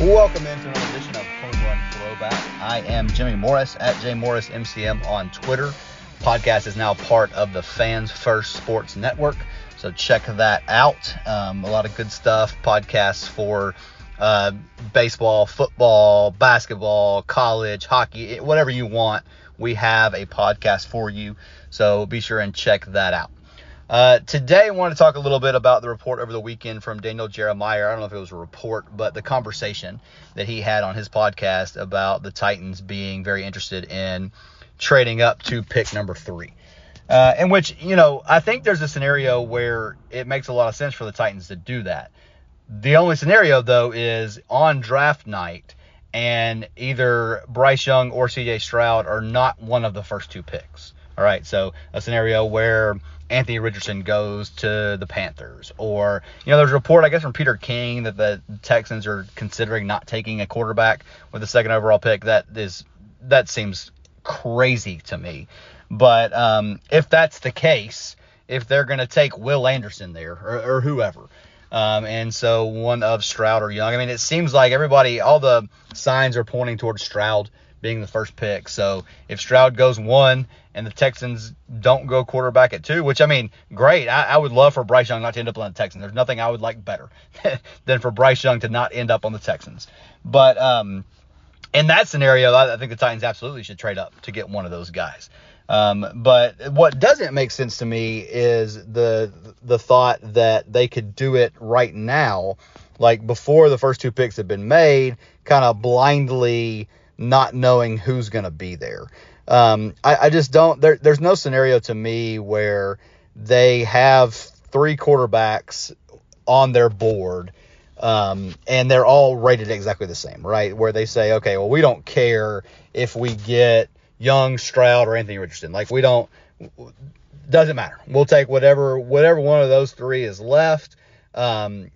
Welcome into another edition of Home Run Throwback. I am Jimmy Morris at JMorrisMCM on Twitter. Podcast is now part of the Fans First Sports Network, so check that out. Um, a lot of good stuff. Podcasts for uh, baseball, football, basketball, college, hockey, whatever you want. We have a podcast for you, so be sure and check that out. Uh, today, I want to talk a little bit about the report over the weekend from Daniel Jeremiah. I don't know if it was a report, but the conversation that he had on his podcast about the Titans being very interested in trading up to pick number three. Uh, in which, you know, I think there's a scenario where it makes a lot of sense for the Titans to do that. The only scenario, though, is on draft night, and either Bryce Young or CJ Stroud are not one of the first two picks. All right, so a scenario where Anthony Richardson goes to the Panthers. Or, you know, there's a report, I guess, from Peter King that the Texans are considering not taking a quarterback with the second overall pick. That is, that seems crazy to me. But um, if that's the case, if they're going to take Will Anderson there or, or whoever, um, and so one of Stroud or Young, I mean, it seems like everybody, all the signs are pointing towards Stroud being the first pick. So if Stroud goes one and the Texans don't go quarterback at two, which I mean, great. I, I, would love for Bryce Young not to end up on the Texans. There's nothing I would like better than for Bryce Young to not end up on the Texans. But um, in that scenario, I, I think the Titans absolutely should trade up to get one of those guys. Um, but what doesn't make sense to me is the the thought that they could do it right now, like before the first two picks have been made, kind of blindly not knowing who's going to be there. Um, I, I, just don't. There, there's no scenario to me where they have three quarterbacks on their board, um, and they're all rated exactly the same, right? Where they say, okay, well, we don't care if we get Young, Stroud, or Anthony Richardson. Like we don't. Doesn't matter. We'll take whatever whatever one of those three is left. Um,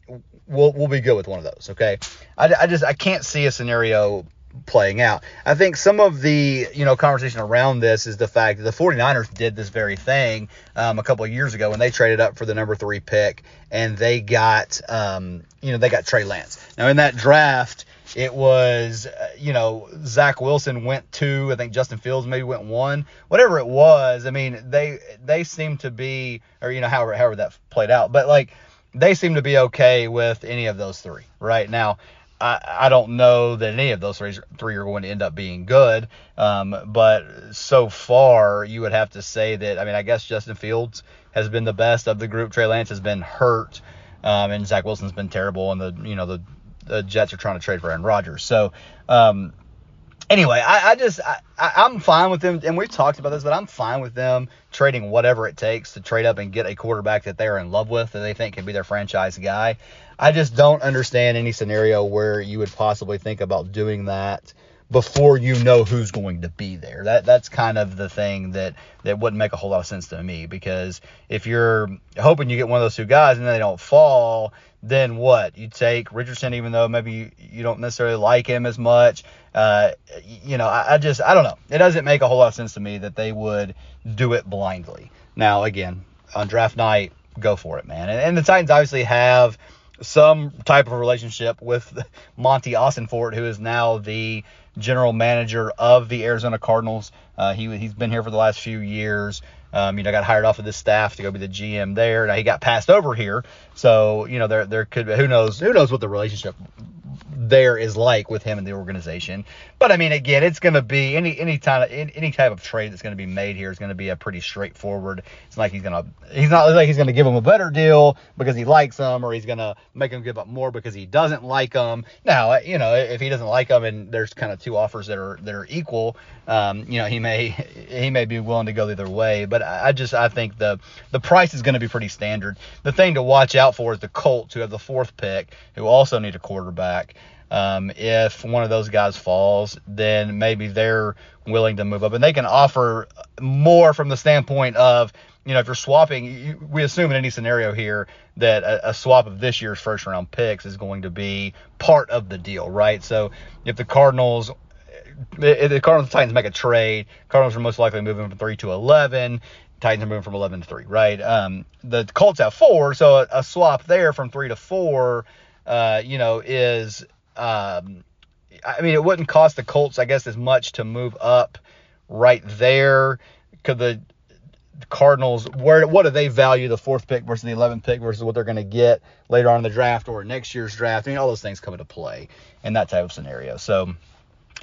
we'll we'll be good with one of those. Okay. I, I just I can't see a scenario playing out. I think some of the, you know, conversation around this is the fact that the 49ers did this very thing um, a couple of years ago when they traded up for the number three pick and they got, um, you know, they got Trey Lance. Now in that draft, it was, uh, you know, Zach Wilson went two. I think Justin Fields maybe went one. Whatever it was, I mean, they they seem to be, or you know, however however that played out, but like they seem to be okay with any of those three right now. I, I don't know that any of those three, three are going to end up being good. Um, but so far, you would have to say that, I mean, I guess Justin Fields has been the best of the group. Trey Lance has been hurt. Um, and Zach Wilson's been terrible. And the, you know, the, the Jets are trying to trade for Aaron Rodgers. So, um, anyway, I, I just I, I'm fine with them, and we've talked about this, but I'm fine with them trading whatever it takes to trade up and get a quarterback that they're in love with that they think can be their franchise guy. I just don't understand any scenario where you would possibly think about doing that before you know who's going to be there. That that's kind of the thing that that wouldn't make a whole lot of sense to me because if you're hoping you get one of those two guys and they don't fall, then what? You take Richardson even though maybe you, you don't necessarily like him as much. Uh, you know, I, I just I don't know. It doesn't make a whole lot of sense to me that they would do it blindly. Now again, on draft night, go for it, man. And, and the Titans obviously have some type of relationship with Monti Ossenfort, who is now the general manager of the Arizona Cardinals. Uh, he he's been here for the last few years. Um, you know, got hired off of this staff to go be the GM there. Now he got passed over here, so you know there there could be, who knows who knows what the relationship there is like with him and the organization. But I mean, again, it's going to be any any of any type of trade that's going to be made here is going to be a pretty straightforward. It's like he's going to he's not like he's going to give him a better deal because he likes him, or he's going to make him give up more because he doesn't like him. Now, you know, if he doesn't like him and there's kind of two offers that are that are equal, um, you know, he may he may be willing to go either way. But I just I think the the price is going to be pretty standard. The thing to watch out for is the Colts, who have the fourth pick, who also need a quarterback. Um, if one of those guys falls, then maybe they're willing to move up, and they can offer more from the standpoint of you know, if you're swapping, we assume in any scenario here that a, a, swap of this year's first round picks is going to be part of the deal, right? So if the Cardinals, the Cardinals Titans make a trade, Cardinals are most likely moving from three to eleven. Titans are moving from eleven to three, right? Um, the Colts have four, so a, a swap there from three to four, uh, you know, is Um, I mean, it wouldn't cost the Colts, I guess, as much to move up right there. Could the Cardinals, where what do they value the fourth pick versus the 11th pick versus what they're going to get later on in the draft or next year's draft? I mean, all those things come into play in that type of scenario. So,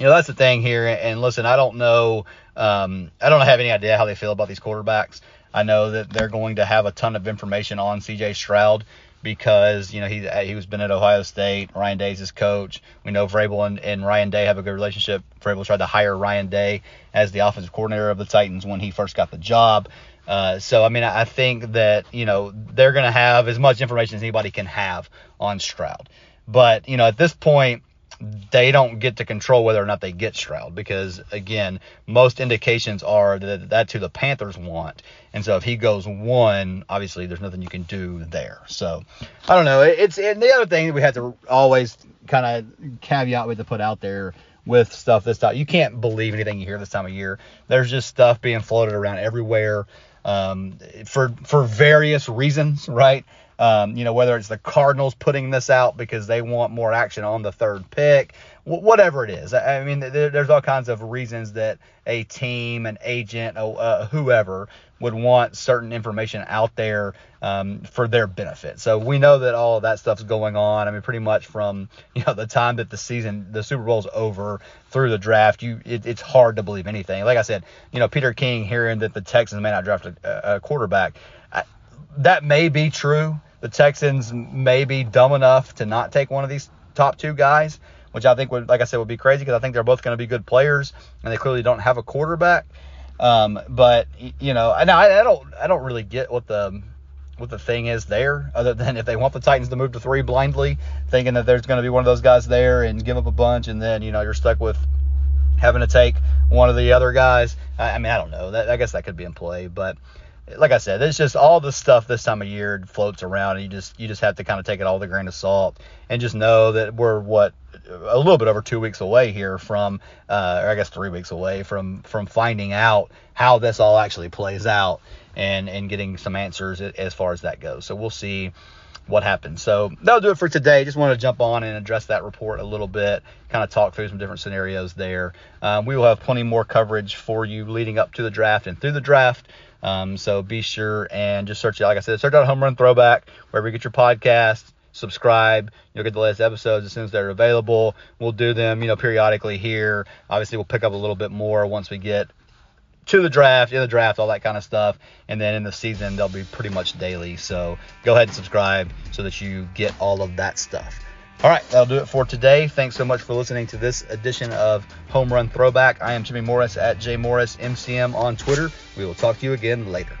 you know, that's the thing here. And listen, I don't know, um, I don't have any idea how they feel about these quarterbacks. I know that they're going to have a ton of information on CJ Stroud because you know he he was been at Ohio State. Ryan Day's his coach. We know Vrabel and, and Ryan Day have a good relationship. Vrabel tried to hire Ryan Day as the offensive coordinator of the Titans when he first got the job. Uh, so I mean I think that you know they're going to have as much information as anybody can have on Stroud. But you know at this point they don't get to control whether or not they get Stroud because again, most indications are that that's who the Panthers want. And so if he goes one, obviously there's nothing you can do there. So I don't know. It's and the other thing we have to always kind of caveat with to put out there with stuff this time. You can't believe anything you hear this time of year. There's just stuff being floated around everywhere um, for for various reasons, right? Um, you know, whether it's the Cardinals putting this out because they want more action on the third pick, whatever it is. I, mean, there, there's all kinds of reasons that a team, an agent, uh, whoever would want certain information out there um, for their benefit. So we know that all of that stuff's going on. I mean, pretty much from you know the time that the season, the Super Bowl's over through the draft, you it, it's hard to believe anything. Like I said, you know, Peter King hearing that the Texans may not draft a, a quarterback, that may be true the Texans may be dumb enough to not take one of these top two guys, which I think would, like I said, would be crazy because I think they're both going to be good players, and they clearly don't have a quarterback. Um, but you know, I, I don't, I don't really get what the what the thing is there, other than if they want the Titans to move to three blindly, thinking that there's going to be one of those guys there and give up a bunch, and then you know you're stuck with having to take one of the other guys. I, I mean, I don't know. That, I guess that could be in play, but like I said, it's just all the stuff this time of year floats around, and you just you just have to kind of take it all with a grain of salt, and just know that we're what a little bit over two weeks away here from, uh, or I guess three weeks away from from finding out how this all actually plays out, and and getting some answers as far as that goes. So we'll see what happened. So that'll do it for today. Just want to jump on and address that report a little bit, kind of talk through some different scenarios there. Um, we will have plenty more coverage for you leading up to the draft and through the draft. Um, so be sure and just search it. Like I said, search out Home Run Throwback wherever you get your podcast. Subscribe. You'll get the latest episodes as soon as they're available. We'll do them, you know, periodically here. Obviously, we'll pick up a little bit more once we get to the draft, in the draft, all that kind of stuff. And then in the season, they'll be pretty much daily. So go ahead and subscribe so that you get all of that stuff. All right, that'll do it for today. Thanks so much for listening to this edition of Home Run Throwback. I am Jimmy Morris at JMorrisMCM on Twitter. We will talk to you again later.